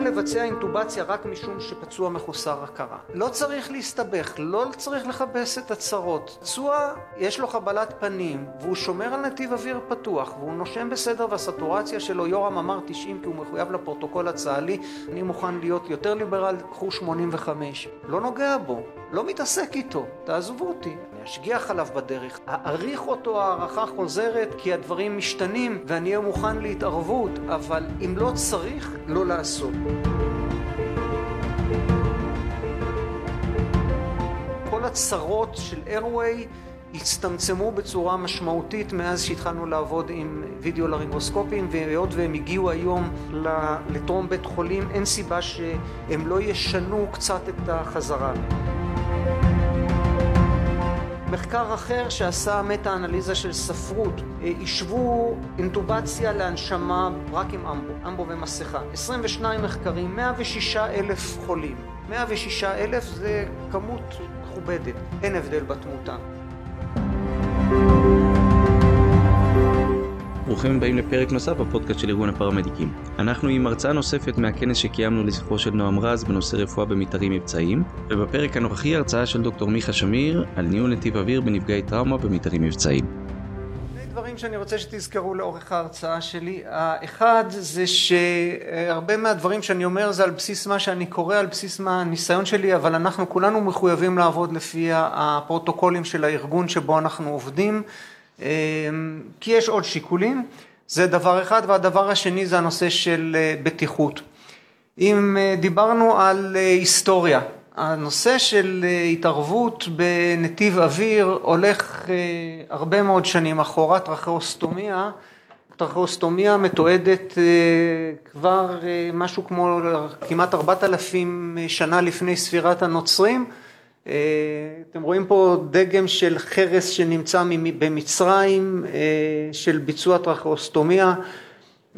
ניתן לבצע אינטובציה רק משום שפצוע מחוסר הכרה. לא צריך להסתבך, לא צריך לכבס את הצרות. פצוע יש לו חבלת פנים והוא שומר על נתיב אוויר פתוח והוא נושם בסדר והסטורציה שלו יורם אמר 90 כי הוא מחויב לפרוטוקול הצה"לי אני מוכן להיות יותר ליברל, קחו 85. לא נוגע בו, לא מתעסק איתו, תעזבו אותי. אשגיח עליו בדרך, אעריך אותו הערכה חוזרת כי הדברים משתנים ואני אהיה מוכן להתערבות, אבל אם לא צריך, לא לעשות. כל הצרות של איירווי הצטמצמו בצורה משמעותית מאז שהתחלנו לעבוד עם וידאו לרינגוסקופים והיות והם הגיעו היום לטרום בית חולים אין סיבה שהם לא ישנו קצת את החזרה. מחקר אחר שעשה מטה-אנליזה של ספרות, השוו אינטובציה להנשמה רק עם אמבו, אמבו ומסכה. 22 מחקרים, 106 אלף חולים. 106 אלף זה כמות מכובדת, אין הבדל בתמותה. ברוכים הבאים לפרק נוסף בפודקאסט של ארגון הפרמדיקים. אנחנו עם הרצאה נוספת מהכנס שקיימנו לזכרו של נועם רז בנושא רפואה במתארים מבצעיים, ובפרק הנוכחי הרצאה של דוקטור מיכה שמיר על ניהול נתיב אוויר בנפגעי טראומה במתארים מבצעיים. שני דברים שאני רוצה שתזכרו לאורך ההרצאה שלי. האחד זה שהרבה מהדברים שאני אומר זה על בסיס מה שאני קורא, על בסיס מה הניסיון שלי, אבל אנחנו כולנו מחויבים לעבוד לפי הפרוטוקולים של הארגון שבו אנחנו עובדים. אמ, כי יש עוד שיקולים, זה דבר אחד, והדבר השני זה הנושא של אה, בטיחות. אם אה, דיברנו על אה, היסטוריה, הנושא של התערבות בנתיב אוויר הולך הרבה מאוד שנים אחורה, טרכאוסטומיה, טרכאוסטומיה מתועדת כבר משהו כמו כמעט ארבעת אלפים שנה לפני ספירת הנוצרים אתם רואים פה דגם של חרס שנמצא במצרים אה, של ביצוע טרכאוסטומיה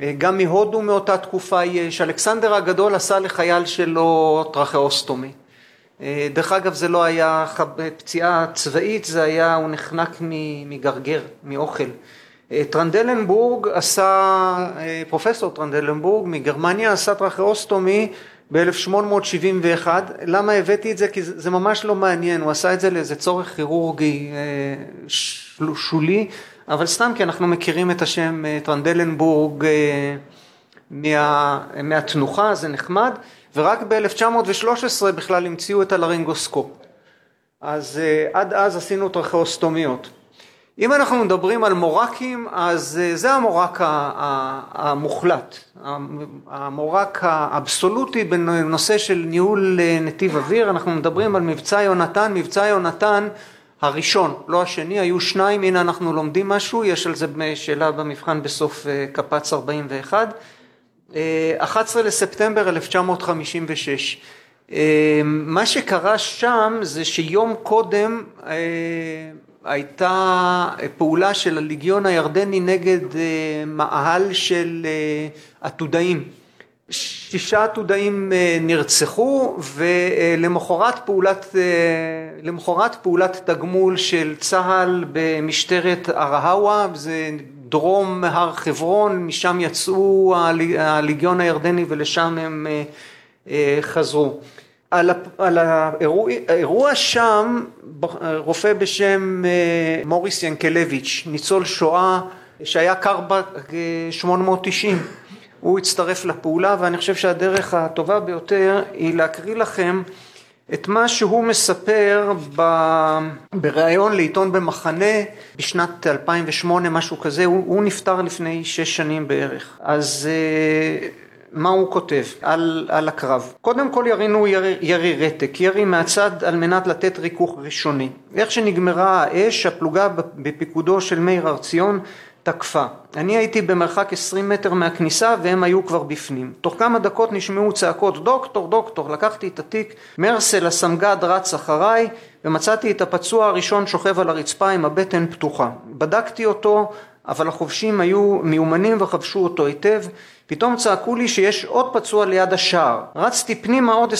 אה, גם מהודו מאותה תקופה יש, אלכסנדר הגדול עשה לחייל שלו tracheostomy. דרך אגב זה לא היה פציעה צבאית, זה היה, הוא נחנק מגרגר, מאוכל. טרנדלנבורג עשה, פרופסור טרנדלנבורג מגרמניה עשה tracheostomy ב-1871, למה הבאתי את זה? כי זה, ממש לא מעניין, הוא עשה את זה לאיזה צורך כירורגי אה, שולי, אבל סתם כי אנחנו מכירים את השם אה, טרנדלנבורג אה, מה, מהתנוחה, זה נחמד, ורק ב-1913 בכלל המציאו את הלרינגוסקופ. אז עד אז עשינו טרכאוסטומיות. אם אנחנו מדברים על מורקים, אז אה, זה המורק המוחלט, המורק האבסולוטי בנושא של ניהול אה, נתיב אוויר, אנחנו מדברים על מבצע יונתן, מבצע יונתן הראשון, לא השני, היו שניים, הנה אנחנו לומדים משהו, יש על זה שאלה במבחן בסוף אה, קפ"ץ 41, 11 לספטמבר 1956. מה שקרה שם זה שיום קודם הייתה פעולה של הליגיון הירדני נגד אה, מאהל של אה, עתודאים. שישה עתודאים אה, נרצחו ולמחרת פעולת, למחרת פעולת תגמול של צה"ל במשטרת ארהאווה, זה דרום הר חברון, משם יצאו הליגיון הירדני ולשם הם חזרו. על, על האירוע, האירוע שם רופא בשם אה, מוריס ינקלביץ', ניצול שואה שהיה קר ב-890, הוא הצטרף לפעולה ואני חושב שהדרך הטובה ביותר היא להקריא לכם את מה שהוא מספר ב... בריאיון לעיתון במחנה בשנת 2008 משהו כזה, הוא, הוא נפטר לפני שש שנים בערך. אז אה, מה הוא כותב על, על הקרב. קודם כל ירינו ירי, ירי רתק, ירי מהצד על מנת לתת ריכוך ראשוני. איך שנגמרה האש, הפלוגה בפיקודו של מאיר הר ציון תקפה. אני הייתי במרחק 20 מטר מהכניסה והם היו כבר בפנים. תוך כמה דקות נשמעו צעקות דוקטור דוקטור, לקחתי את התיק, מרסל הסמג"ד רץ אחריי ומצאתי את הפצוע הראשון שוכב על הרצפה עם הבטן פתוחה. בדקתי אותו אבל החובשים היו מיומנים וחבשו אותו היטב פתאום צעקו לי שיש עוד פצוע ליד השער. רצתי פנימה עוד 20-30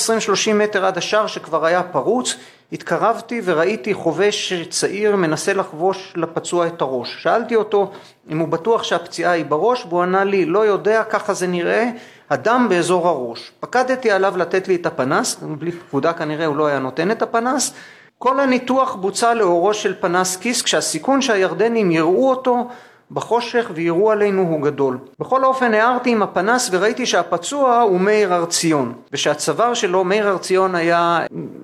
מטר עד השער שכבר היה פרוץ, התקרבתי וראיתי חובש צעיר מנסה לחבוש לפצוע את הראש. שאלתי אותו אם הוא בטוח שהפציעה היא בראש והוא ענה לי לא יודע ככה זה נראה הדם באזור הראש. פקדתי עליו לתת לי את הפנס, בלי פקודה כנראה הוא לא היה נותן את הפנס. כל הניתוח בוצע לאורו של פנס כיס כשהסיכון שהירדנים יראו אותו בחושך ויראו עלינו הוא גדול. בכל אופן הערתי עם הפנס וראיתי שהפצוע הוא מאיר הר ציון ושהצוואר שלו, מאיר הר ציון היה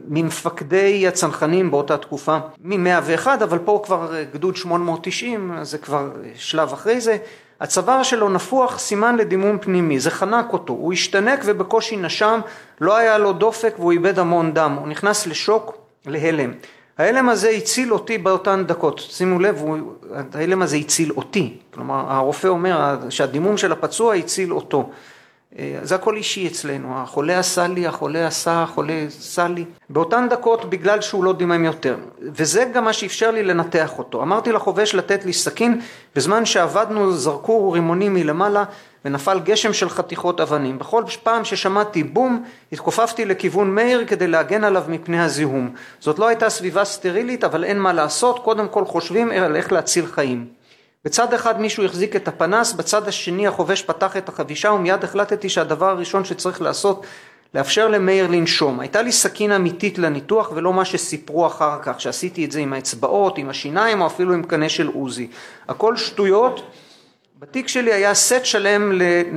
ממפקדי הצנחנים באותה תקופה, מ-101 אבל פה כבר גדוד 890 אז זה כבר שלב אחרי זה הצוואר שלו נפוח סימן לדימום פנימי, זה חנק אותו, הוא השתנק ובקושי נשם, לא היה לו דופק והוא איבד המון דם, הוא נכנס לשוק, להלם. ההלם הזה הציל אותי באותן דקות, שימו לב, ההלם הזה הציל אותי, כלומר הרופא אומר שהדימום של הפצוע הציל אותו. אה, זה הכל אישי אצלנו, החולה עשה לי, החולה עשה, החולה עשה לי. באותן דקות בגלל שהוא לא דימם יותר. וזה גם מה שאפשר לי לנתח אותו. אמרתי לחובש לתת לי סכין, בזמן שעבדנו זרקו רימונים מלמעלה ונפל גשם של חתיכות אבנים. בכל פעם ששמעתי בום, התכופפתי לכיוון מאיר כדי להגן עליו מפני הזיהום. זאת לא הייתה סביבה סטרילית, אבל אין מה לעשות, קודם כל חושבים על איך להציל חיים. בצד אחד מישהו החזיק את הפנס, בצד השני החובש פתח את החבישה ומיד החלטתי שהדבר הראשון שצריך לעשות לאפשר למאיר לנשום. הייתה לי סכין אמיתית לניתוח ולא מה שסיפרו אחר כך, שעשיתי את זה עם האצבעות, עם השיניים או אפילו עם קנה של עוזי. הכל שטויות. בתיק שלי היה סט שלם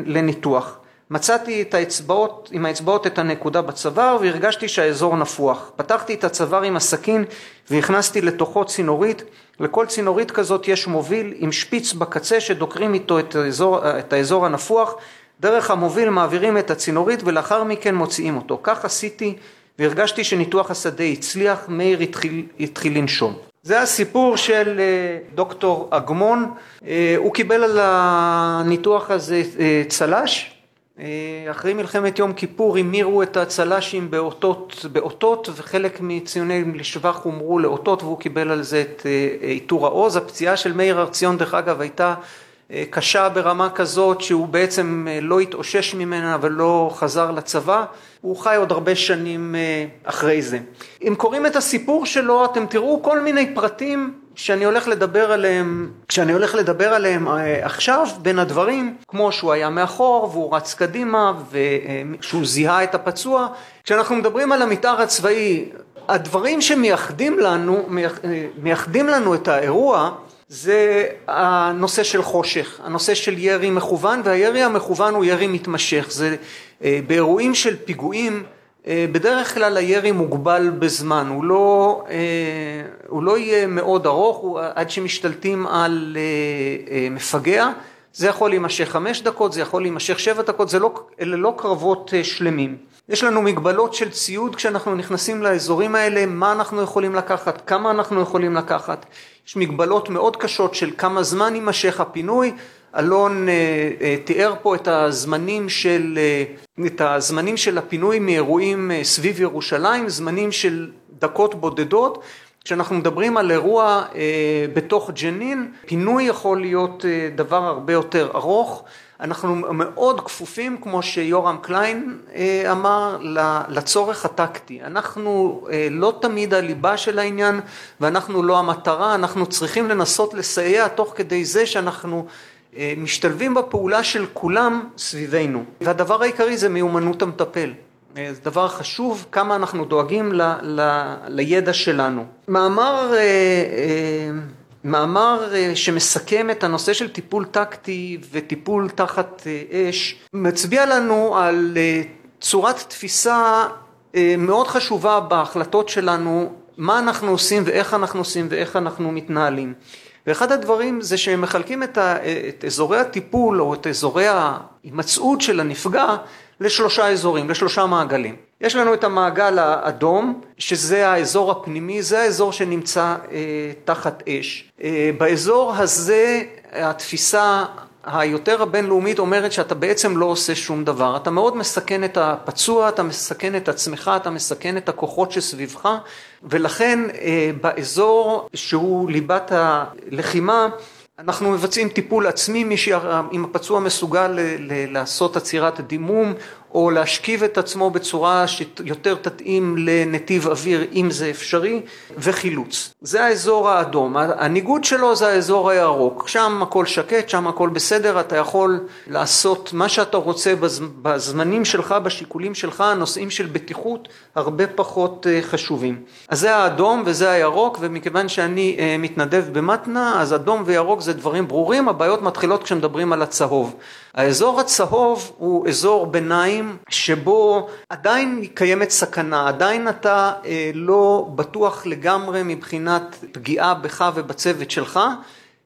לניתוח. מצאתי את האצבעות, עם האצבעות את הנקודה בצוואר והרגשתי שהאזור נפוח. פתחתי את הצוואר עם הסכין והכנסתי לתוכו צינורית. לכל צינורית כזאת יש מוביל עם שפיץ בקצה שדוקרים איתו את האזור, את האזור הנפוח. דרך המוביל מעבירים את הצינורית ולאחר מכן מוציאים אותו. כך עשיתי והרגשתי שניתוח השדה הצליח, מאיר התחיל, התחיל לנשום. זה הסיפור של אה, דוקטור אגמון, אה, הוא קיבל על הניתוח הזה אה, צל"ש אחרי מלחמת יום כיפור המירו את הצל"שים באותות, באותות וחלק מציוני לשבח הומרו לאותות והוא קיבל על זה את עיטור העוז. הפציעה של מאיר הר ציון דרך אגב הייתה קשה ברמה כזאת שהוא בעצם לא התאושש ממנה ולא חזר לצבא, הוא חי עוד הרבה שנים אחרי זה. אם קוראים את הסיפור שלו אתם תראו כל מיני פרטים שאני הולך לדבר עליהם, כשאני הולך לדבר עליהם אה, עכשיו, בין הדברים, כמו שהוא היה מאחור והוא רץ קדימה ושהוא זיהה את הפצוע, כשאנחנו מדברים על המתאר הצבאי, הדברים שמייחדים לנו, אה, מייחדים לנו את האירוע זה הנושא של חושך, הנושא של ירי מכוון והירי המכוון הוא ירי מתמשך, זה אה, באירועים של פיגועים אה, בדרך כלל הירי מוגבל בזמן, הוא לא, אה, הוא לא יהיה מאוד ארוך הוא, עד שמשתלטים על מפגע, זה יכול להימשך חמש דקות, זה יכול להימשך שבע דקות, זה לא, אלה לא קרבות שלמים. יש לנו מגבלות של ציוד כשאנחנו נכנסים לאזורים האלה, מה אנחנו יכולים לקחת, כמה אנחנו יכולים לקחת, יש מגבלות מאוד קשות של כמה זמן יימשך הפינוי, אלון אה, אה, תיאר פה את הזמנים של, אה, את הזמנים של הפינוי מאירועים סביב ירושלים, זמנים של דקות בודדות. כשאנחנו מדברים על אירוע בתוך ג'נין, פינוי יכול להיות דבר הרבה יותר ארוך. אנחנו מאוד כפופים, כמו שיורם קליין אמר, לצורך הטקטי. אנחנו לא תמיד הליבה של העניין ואנחנו לא המטרה, אנחנו צריכים לנסות לסייע תוך כדי זה שאנחנו אה, משתלבים בפעולה של כולם סביבנו. והדבר העיקרי זה מיומנות המטפל. אה, זה דבר חשוב, כמה אנחנו דואגים ל, ל, לידע שלנו. מאמר, אה, מאמר שמסכם את הנושא של טיפול טקטי וטיפול תחת אש, מצביע לנו על צורת תפיסה מאוד חשובה בהחלטות שלנו, מה אנחנו עושים ואיך אנחנו עושים ואיך אנחנו מתנהלים. ואחד הדברים זה שהם מחלקים את, ה, את אזורי הטיפול או את אזורי ההימצאות של הנפגע לשלושה אזורים, לשלושה מעגלים. יש לנו את המעגל האדום, שזה האזור הפנימי, זה האזור שנמצא אה, תחת אש. אה, באזור הזה התפיסה היותר הבינלאומית אומרת שאתה בעצם לא עושה שום דבר, אתה מאוד מסכן את הפצוע, אתה מסכן את עצמך, אתה מסכן את הכוחות שסביבך ולכן אה, באזור שהוא ליבת הלחימה אנחנו מבצעים טיפול עצמי, מי אם הפצוע מסוגל ל- לעשות עצירת דימום או להשכיב את עצמו בצורה שיותר תתאים לנתיב אוויר אם זה אפשרי, וחילוץ. זה האזור האדום. הניגוד שלו זה האזור הירוק. שם הכל שקט, שם הכל בסדר, אתה יכול לעשות מה שאתה רוצה בזמנים שלך, בשיקולים שלך, הנושאים של בטיחות הרבה פחות אה, חשובים. אז זה האדום וזה הירוק, ומכיוון שאני אה, מתנדב במתנה, אז אדום וירוק זה דברים ברורים, הבעיות מתחילות כשמדברים על הצהוב. האזור הצהוב הוא אזור ביניים שבו עדיין קיימת סכנה, עדיין אתה אה, לא בטוח לגמרי מבחינת פגיעה בך ובצוות שלך,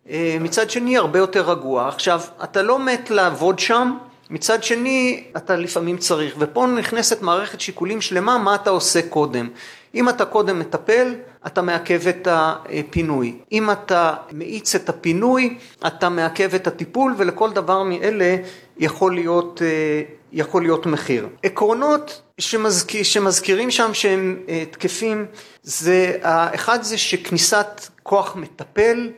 אה, מצד שני הרבה יותר רגוע. עכשיו, אתה לא מת לעבוד שם, מצד שני אתה לפעמים צריך, ופה נכנסת מערכת שיקולים שלמה מה אתה עושה קודם. אם אתה קודם מטפל, אתה מעכב את הפינוי. אם אתה מאיץ את הפינוי, אתה מעכב את הטיפול, ולכל דבר מאלה יכול להיות, אה, יכול להיות מחיר. עקרונות שמזכיר, שמזכירים שם שהם אה, תקפים, זה, האחד זה שכניסת כוח מטפל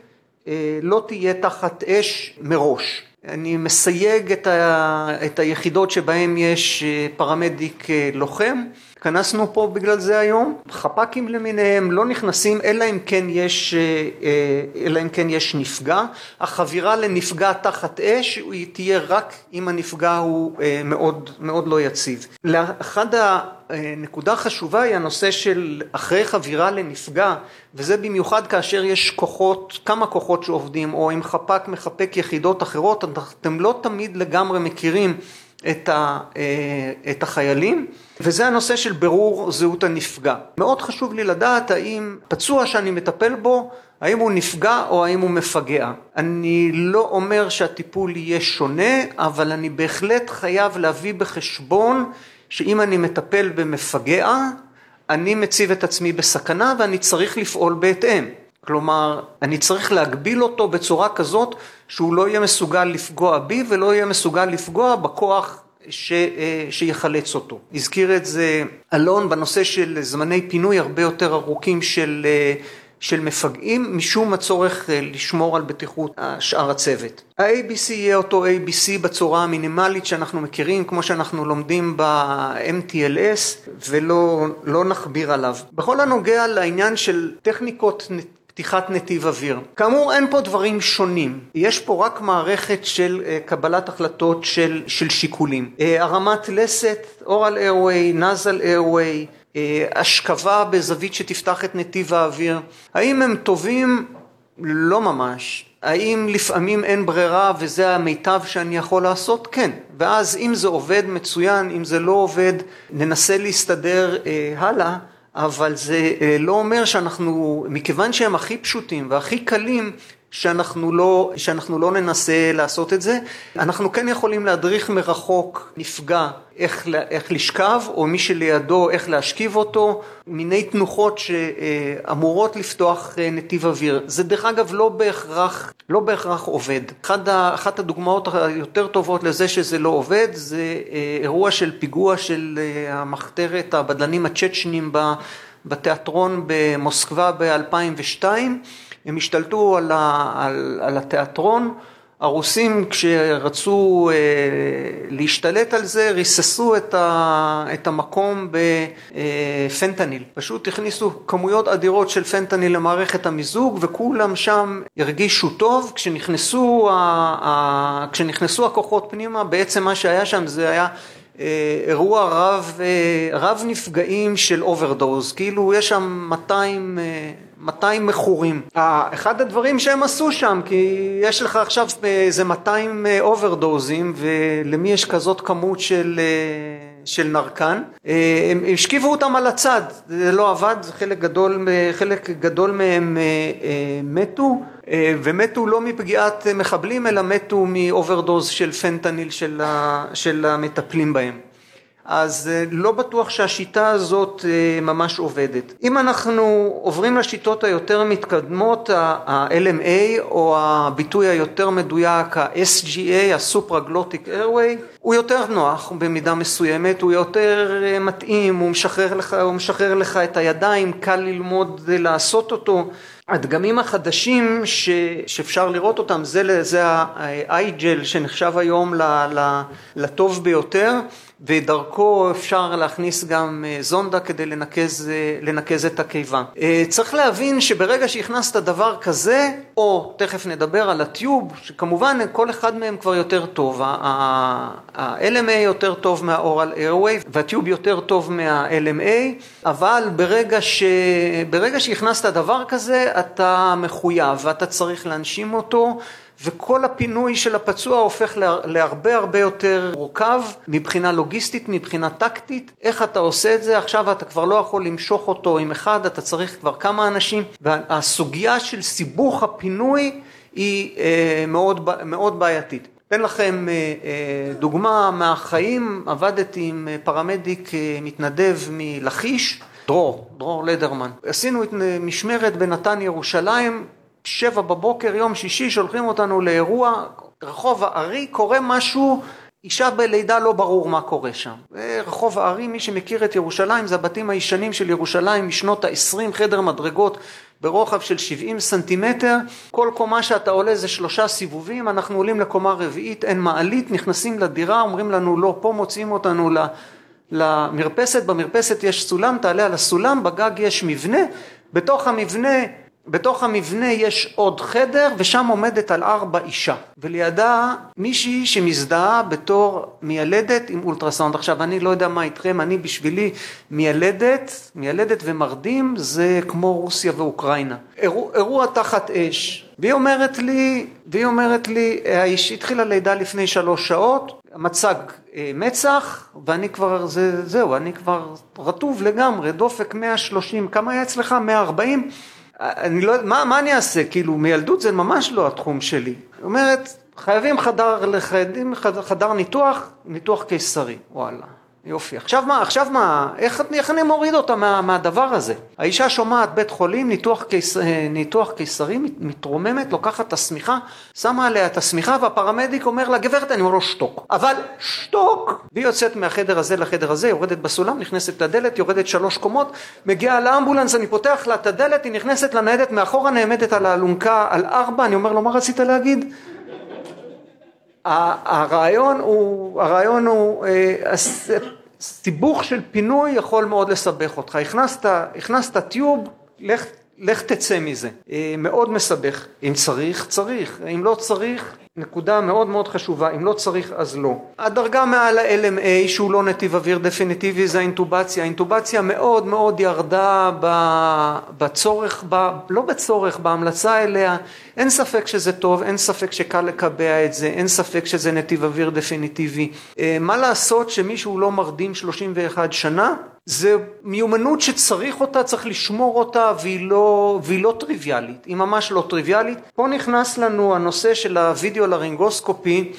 אה, לא תהיה תחת אש מראש. אני מסייג את, ה, את היחידות שבהן יש פרמדיק לוחם. התכנסנו פה בגלל זה היום, חפ"קים למיניהם לא נכנסים אלא אם כן יש, אה, אה, אלא אם כן יש נפגע, החבירה לנפגע תחת אש היא תהיה רק אם הנפגע הוא אה, מאוד, מאוד לא יציב. לאחד הנקודה החשובה היא הנושא של אחרי חבירה לנפגע וזה במיוחד כאשר יש כוחות, כמה כוחות שעובדים או אם חפ"ק מחפק יחידות אחרות אתם לא תמיד לגמרי מכירים את, ה, אה, את החיילים, וזה הנושא של ברור זהות הנפגע. מאוד חשוב לי לדעת האם פצוע שאני מטפל בו, האם הוא נפגע או האם הוא מפגע. אני לא אומר שהטיפול יהיה שונה, אבל אני בהחלט חייב להביא בחשבון שאם אני מטפל במפגע, אני מציב את עצמי בסכנה ואני צריך לפעול בהתאם. כלומר, אני צריך להגביל אותו בצורה כזאת שהוא לא יהיה מסוגל לפגוע בי ולא יהיה מסוגל לפגוע בכוח ש, אה, שיחלץ אותו. הזכיר את זה אלון בנושא של זמני פינוי הרבה יותר ארוכים של, אה, של מפגעים, משום הצורך אה, לשמור על בטיחות שאר הצוות. ה-ABC יהיה אותו ABC בצורה המינימלית שאנחנו מכירים, כמו שאנחנו לומדים ב-MTLS, ולא לא נכביר עליו. בכל הנוגע לעניין של טכניקות פתיחת נתיב אוויר. כאמור אין פה דברים שונים, יש פה רק מערכת של uh, קבלת החלטות של, של שיקולים. Uh, הרמת לסת, אורל איירווי, נאזל איירווי, השכבה בזווית שתפתח את נתיב האוויר, האם הם טובים? לא ממש. האם לפעמים אין ברירה וזה המיטב שאני יכול לעשות? כן. ואז אם זה עובד מצוין, אם זה לא עובד, ננסה להסתדר אה, הלאה. אבל זה אה, לא אומר שאנחנו, מכיוון שהם הכי פשוטים והכי קלים, שאנחנו לא, שאנחנו לא ננסה לעשות את זה. אנחנו כן יכולים להדריך מרחוק נפגע איך, איך לשכב, או מי שלידו איך להשכיב אותו, מיני תנוחות שאמורות לפתוח אה, נתיב אוויר. זה דרך אגב לא בהכרח, לא בהכרח עובד. אחד, אחת הדוגמאות היותר טובות לזה שזה לא עובד, זה אה, אירוע של פיגוע של אה, המחתרת, הבדלנים הצ'צ'נים בתיאטרון במוסקבה ב-2002. הם השתלטו על, ה, על, על התיאטרון, הרוסים כשרצו אה, להשתלט על זה ריססו את, ה, את המקום בפנטניל, פשוט הכניסו כמויות אדירות של פנטניל למערכת המיזוג וכולם שם הרגישו טוב, כשנכנסו, ה, ה, כשנכנסו הכוחות פנימה בעצם מה שהיה שם זה היה אה, אירוע רב, אה, רב נפגעים של overdose, כאילו יש שם 200 200 מכורים. אחד הדברים שהם עשו שם, כי יש לך עכשיו איזה 200 אוברדוזים, ולמי יש כזאת כמות של, אה, של Narcan, אה, הם השכיבו אותם על הצד, זה לא עבד, חלק גדול, חלק גדול מהם אה, מתו, ומתו לא מפגיעת מחבלים, אלא מתו מאוברדוז של פנטניל של המטפלים בהם. אז אה, לא בטוח שהשיטה הזאת אה, ממש עובדת. אם אנחנו עוברים לשיטות היותר מתקדמות, ה-LMA או הביטוי היותר מדויק, ה-SGA, ה-Supraglotic Airway, הוא יותר נוח במידה מסוימת, הוא יותר אה, מתאים, הוא משחרר לך, הוא משחרר לך את הידיים, קל ללמוד לעשות אותו. הדגמים החדשים ש, שאפשר לראות אותם זה, זה האייג'ל שנחשב היום לטוב ביותר ודרכו אפשר להכניס גם אה, זונדה כדי לנקז, אה, לנקז את הקיבה. אה, צריך להבין שברגע שהכנסת דבר כזה, או תכף נדבר על הטיוב, שכמובן כל אחד מהם כבר יותר טוב, ה-LMA יותר טוב מה-Oral Airwave והטיוב יותר טוב מה-LMA, אבל ברגע, ש... ברגע שהכנסת דבר כזה אתה מחויב ואתה צריך להנשים אותו וכל הפינוי של הפצוע הופך להרבה הרבה יותר מורכב מבחינה לוגיסטית, מבחינה טקטית, איך אתה עושה את זה, עכשיו אתה כבר לא יכול למשוך אותו עם אחד, אתה צריך כבר כמה אנשים, והסוגיה של סיבוך הפינוי היא אה, מאוד, מאוד בעייתית. אתן לכם אה, אה, דוגמה מהחיים, עבדתי עם פרמדיק מתנדב מלכיש, דרור, דרור לדרמן. עשינו את משמרת בנתן ירושלים, שבע בבוקר, יום שישי, שולחים אותנו לאירוע, רחוב הארי, קורה משהו, אישה בלידה לא ברור מה קורה שם. רחוב הארי, מי שמכיר את ירושלים, זה הבתים הישנים של ירושלים משנות ה-20, חדר מדרגות ברוחב של 70 סנטימטר, כל קומה שאתה עולה זה שלושה סיבובים, אנחנו עולים לקומה רביעית, אין מעלית, נכנסים לדירה, אומרים לנו לא, פה מוציאים אותנו למרפסת, במרפסת יש סולם, תעלה על הסולם, בגג יש מבנה, בתוך המבנה בתוך המבנה יש עוד חדר ושם עומדת על ארבע אישה ולידה מישהי שמזדהה בתור מיילדת עם אולטרסאונד. עכשיו אני לא יודע מה איתכם, אני בשבילי מיילדת, מיילדת ומרדים זה כמו רוסיה ואוקראינה. אירוע, אירוע תחת אש והיא אומרת לי, והיא אומרת לי, האיש התחילה לידה לפני שלוש שעות, מצג אה, מצח ואני כבר, זה, זהו, אני כבר רטוב לגמרי, דופק 130, כמה היה אצלך? 140? אני לא, מה, מה אני אעשה? כאילו, מילדות זה ממש לא התחום שלי. היא אומרת, חייבים חדר, לחיידים חדר ניתוח, ניתוח קיסרי, וואלה. יופי. עכשיו מה, עכשיו מה, איך, איך אני מוריד אותה מה, מהדבר הזה? האישה שומעת בית חולים, ניתוח, קיס, אה, ניתוח קיסרי, מתרוממת, לוקחת את השמיכה, שמה עליה את השמיכה והפרמדיק אומר לה, גברת, אני אומר לו שתוק. אבל שתוק! והיא יוצאת מהחדר הזה לחדר הזה, יורדת בסולם, נכנסת לדלת, יורדת שלוש קומות, מגיעה לאמבולנס, אני פותח לה את הדלת, היא נכנסת לניידת, מאחורה נעמדת על האלונקה על ארבע, אני אומר לו, מה רצית להגיד? הרעיון הוא, הרעיון הוא, אה, סיבוך של פינוי יכול מאוד לסבך אותך. הכנסת, הכנסת טיוב, לך, לך תצא מזה. אה, מאוד מסבך. אם צריך, צריך. אם לא צריך, נקודה מאוד מאוד חשובה, אם לא צריך אז לא. הדרגה מעל ה-LMA שהוא לא נתיב אוויר דפיניטיבי זה האינטובציה, האינטובציה מאוד מאוד ירדה בצורך, ב, לא בצורך, בהמלצה אליה, אין ספק שזה טוב, אין ספק שקל לקבע את זה, אין ספק שזה נתיב אוויר דפיניטיבי. אה, מה לעשות שמישהו לא מרדים 31 שנה? זה מיומנות שצריך אותה, צריך לשמור אותה והיא לא, והיא לא טריוויאלית, היא ממש לא טריוויאלית. פה נכנס לנו הנושא של הווידאו לרינגוסקופי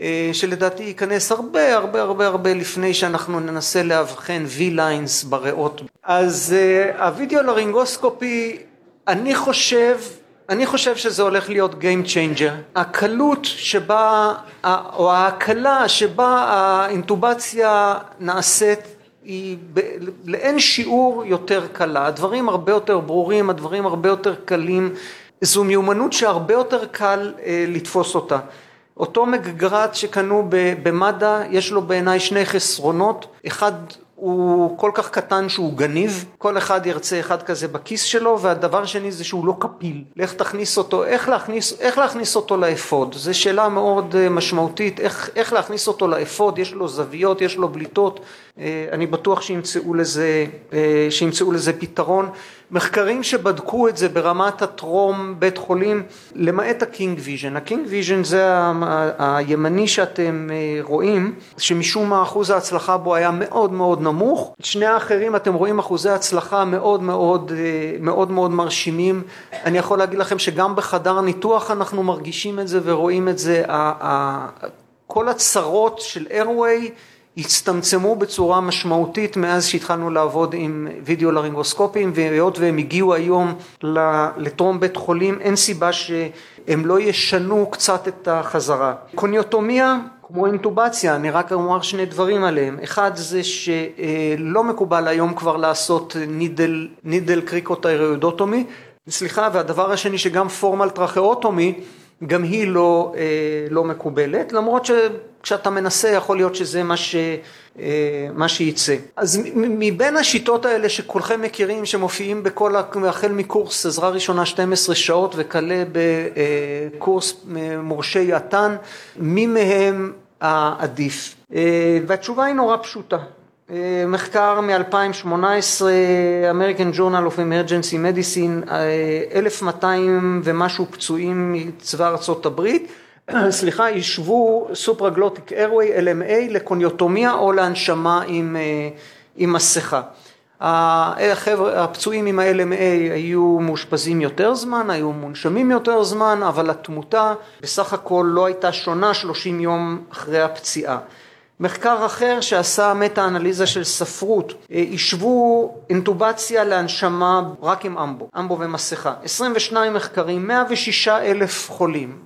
אה, שלדעתי ייכנס הרבה הרבה הרבה הרבה לפני שאנחנו ננסה לאבחן V-lines בריאות. אז אה, הווידאו לרינגוסקופי אני חושב אני חושב שזה הולך להיות Game Changer. הקלות שבה, או ההקלה שבה האינטובציה נעשית היא ב, לאין שיעור יותר קלה, הדברים הרבה יותר ברורים, הדברים הרבה יותר קלים, זו מיומנות שהרבה יותר קל אה, לתפוס אותה. אותו מגגרת שקנו במד"א יש לו בעיניי שני חסרונות, אחד הוא כל כך קטן שהוא גניב, כל אחד ירצה אחד כזה בכיס שלו, והדבר שני זה שהוא לא קפיל. לך תכניס אותו, איך להכניס, איך להכניס אותו לאפוד? זו שאלה מאוד אה, משמעותית, איך, איך להכניס אותו לאפוד, יש לו זוויות, יש לו בליטות, אה, אני בטוח שימצאו לזה, אה, שימצאו לזה פתרון. מחקרים שבדקו את זה ברמת הטרום בית חולים, למעט ה King Vision. ה King Vision זה הימני שאתם אה, רואים, שמשום מה אחוז ההצלחה בו היה מאוד מאוד נמוך. שני האחרים אתם רואים אחוזי הצלחה מאוד מאוד מאוד מאוד מרשימים. אני יכול להגיד לכם שגם בחדר ניתוח אנחנו מרגישים את זה ורואים את זה. כל הצרות של איירווי הצטמצמו בצורה משמעותית מאז שהתחלנו לעבוד עם וידאו לרינגוסקופים והיות והם הגיעו היום לטרום בית חולים אין סיבה שהם לא ישנו קצת את החזרה. קוניוטומיה כמו אינטובציה, אני רק אומר שני דברים עליהם. אחד זה שלא מקובל היום כבר לעשות נידל, נידל קריקוטיירוידוטומי סליחה, והדבר השני שגם פורמל טרכאוטומי, גם היא לא, לא מקובלת, למרות שכשאתה מנסה יכול להיות שזה מה, ש, מה שייצא. אז מבין השיטות האלה שכולכם מכירים, שמופיעים בכל, החל מקורס עזרה ראשונה 12 שעות וכלה בקורס מורשי יתן, מי מהם העדיף? והתשובה היא נורא פשוטה. מחקר מ-2018, American Journal of Emergency Medicine, 1200 ומשהו פצועים מצבא ארצות הברית, סליחה, ישבו סופרגלוטיק איירווי, LMA, לקוניוטומיה או להנשמה עם, עם מסכה. החבר'ה, הפצועים עם ה-LMA היו מאושפזים יותר זמן, היו מונשמים יותר זמן, אבל התמותה בסך הכל לא הייתה שונה 30 יום אחרי הפציעה. מחקר אחר שעשה מטה-אנליזה של ספרות, השוו אינטובציה להנשמה רק עם אמבו, אמבו ומסכה. 22 מחקרים, 106 אלף חולים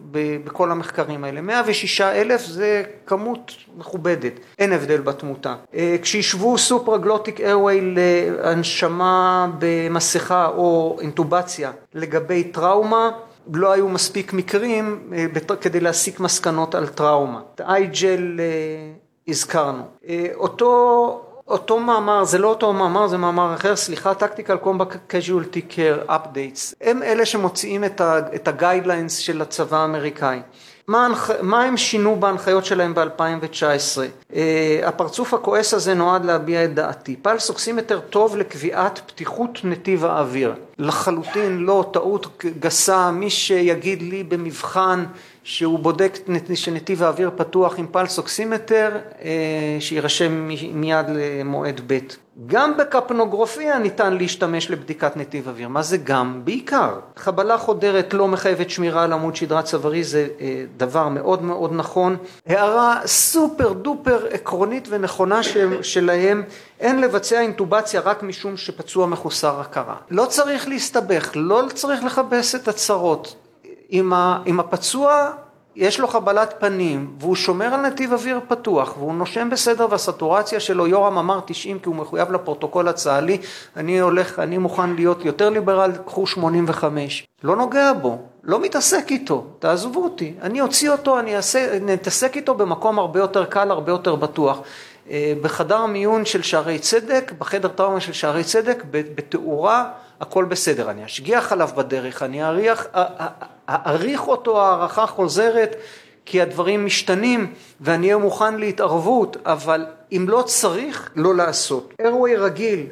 בכל המחקרים האלה. 106 אלף זה כמות מכובדת, אין הבדל בתמותה. כשהשוו סופרגלוטיק איירווי להנשמה במסכה או אינטובציה לגבי טראומה, לא היו מספיק מקרים כדי להסיק מסקנות על טראומה. אייג'ל הזכרנו. אותו, אותו מאמר, זה לא אותו מאמר, זה מאמר אחר, סליחה, Tactical Combat Casualty Care Updates, הם אלה שמוציאים את ה-guidelines של הצבא האמריקאי. מה, מה הם שינו בהנחיות שלהם ב-2019? Uh, הפרצוף הכועס הזה נועד להביע את דעתי. פלס אוקסימטר טוב לקביעת פתיחות נתיב האוויר. לחלוטין לא טעות גסה, מי שיגיד לי במבחן שהוא בודק שנתיב האוויר פתוח עם פלס אוקסימטר, שיירשם מיד למועד ב'. גם בקפנוגרופיה ניתן להשתמש לבדיקת נתיב אוויר. מה זה גם? בעיקר. חבלה חודרת לא מחייבת שמירה על עמוד שדרה צווארי, זה דבר מאוד מאוד נכון. הערה סופר דופר עקרונית ונכונה שלהם, אין לבצע אינטובציה רק משום שפצוע מחוסר הכרה. לא צריך להסתבך, לא צריך לכבס את הצרות. אם הפצוע יש לו חבלת פנים והוא שומר על נתיב אוויר פתוח והוא נושם בסדר והסטורציה שלו, יורם אמר 90 כי הוא מחויב לפרוטוקול הצה"לי, אני הולך, אני מוכן להיות יותר ליברל, קחו 85. לא נוגע בו, לא מתעסק איתו, תעזבו אותי, אני אוציא אותו, אני אעשה, נתעסק איתו במקום הרבה יותר קל, הרבה יותר בטוח. בחדר המיון של שערי צדק, בחדר טראומה של שערי צדק, בתאורה, הכל בסדר. אני אשגיח עליו בדרך, אני אריח, אעריך אותו הערכה חוזרת, כי הדברים משתנים ואני אהיה מוכן להתערבות, אבל אם לא צריך, לא לעשות. איירווי רגיל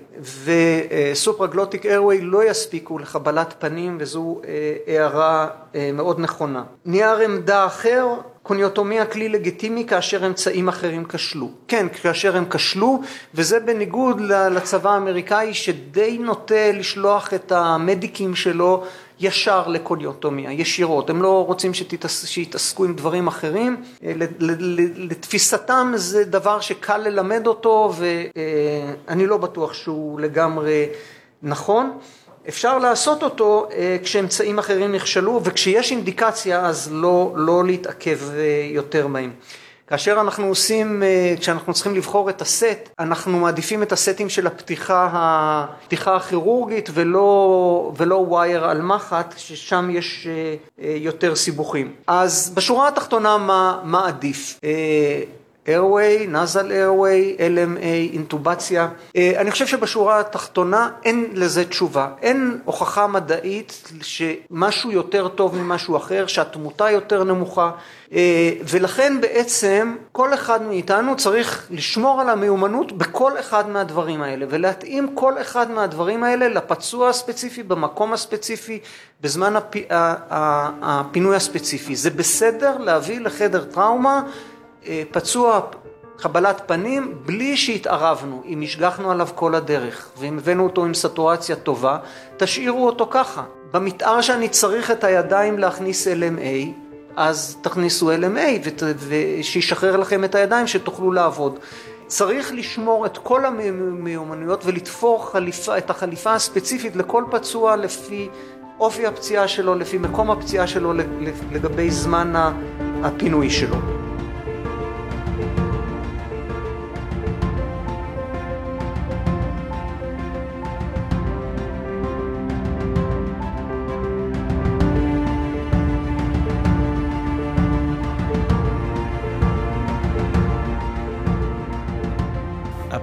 וסופרגלוטיק איירווי לא יספיקו לחבלת פנים, וזו הערה מאוד נכונה. נייר עמדה אחר, קוניוטומיה כלי לגיטימי כאשר אמצעים אחרים כשלו. כן, כאשר הם כשלו, וזה בניגוד לצבא האמריקאי שדי נוטה לשלוח את המדיקים שלו ישר לקוניוטומיה, ישירות. הם לא רוצים שתתעס... שיתעסקו עם דברים אחרים. לתפיסתם זה דבר שקל ללמד אותו, ואני לא בטוח שהוא לגמרי נכון. אפשר לעשות אותו כשאמצעים אחרים נכשלו, וכשיש אינדיקציה אז לא, לא להתעכב יותר בהם. כאשר אנחנו עושים, כשאנחנו צריכים לבחור את הסט, אנחנו מעדיפים את הסטים של הפתיחה, הפתיחה הכירורגית ולא, ולא ווייר על מחט, ששם יש יותר סיבוכים. אז בשורה התחתונה מה, מה עדיף? Airway, nasal airway, LMA, אינטובציה. אני חושב שבשורה התחתונה אין לזה תשובה. אין הוכחה מדעית שמשהו יותר טוב ממשהו אחר, שהתמותה יותר נמוכה, ולכן בעצם כל אחד מאיתנו צריך לשמור על המיומנות בכל אחד מהדברים האלה, ולהתאים כל אחד מהדברים האלה לפצוע הספציפי, במקום הספציפי, בזמן הפ... הפינוי הספציפי. זה בסדר להביא לחדר טראומה פצוע חבלת פנים בלי שהתערבנו, אם השגחנו עליו כל הדרך ואם הבאנו אותו עם סטורציה טובה, תשאירו אותו ככה. במתאר שאני צריך את הידיים להכניס LMA, אז תכניסו LMA ושישחרר לכם את הידיים שתוכלו לעבוד. צריך לשמור את כל המיומנויות ולתפור חליפה, את החליפה הספציפית לכל פצוע לפי אופי הפציעה שלו, לפי מקום הפציעה שלו, לגבי זמן הפינוי שלו.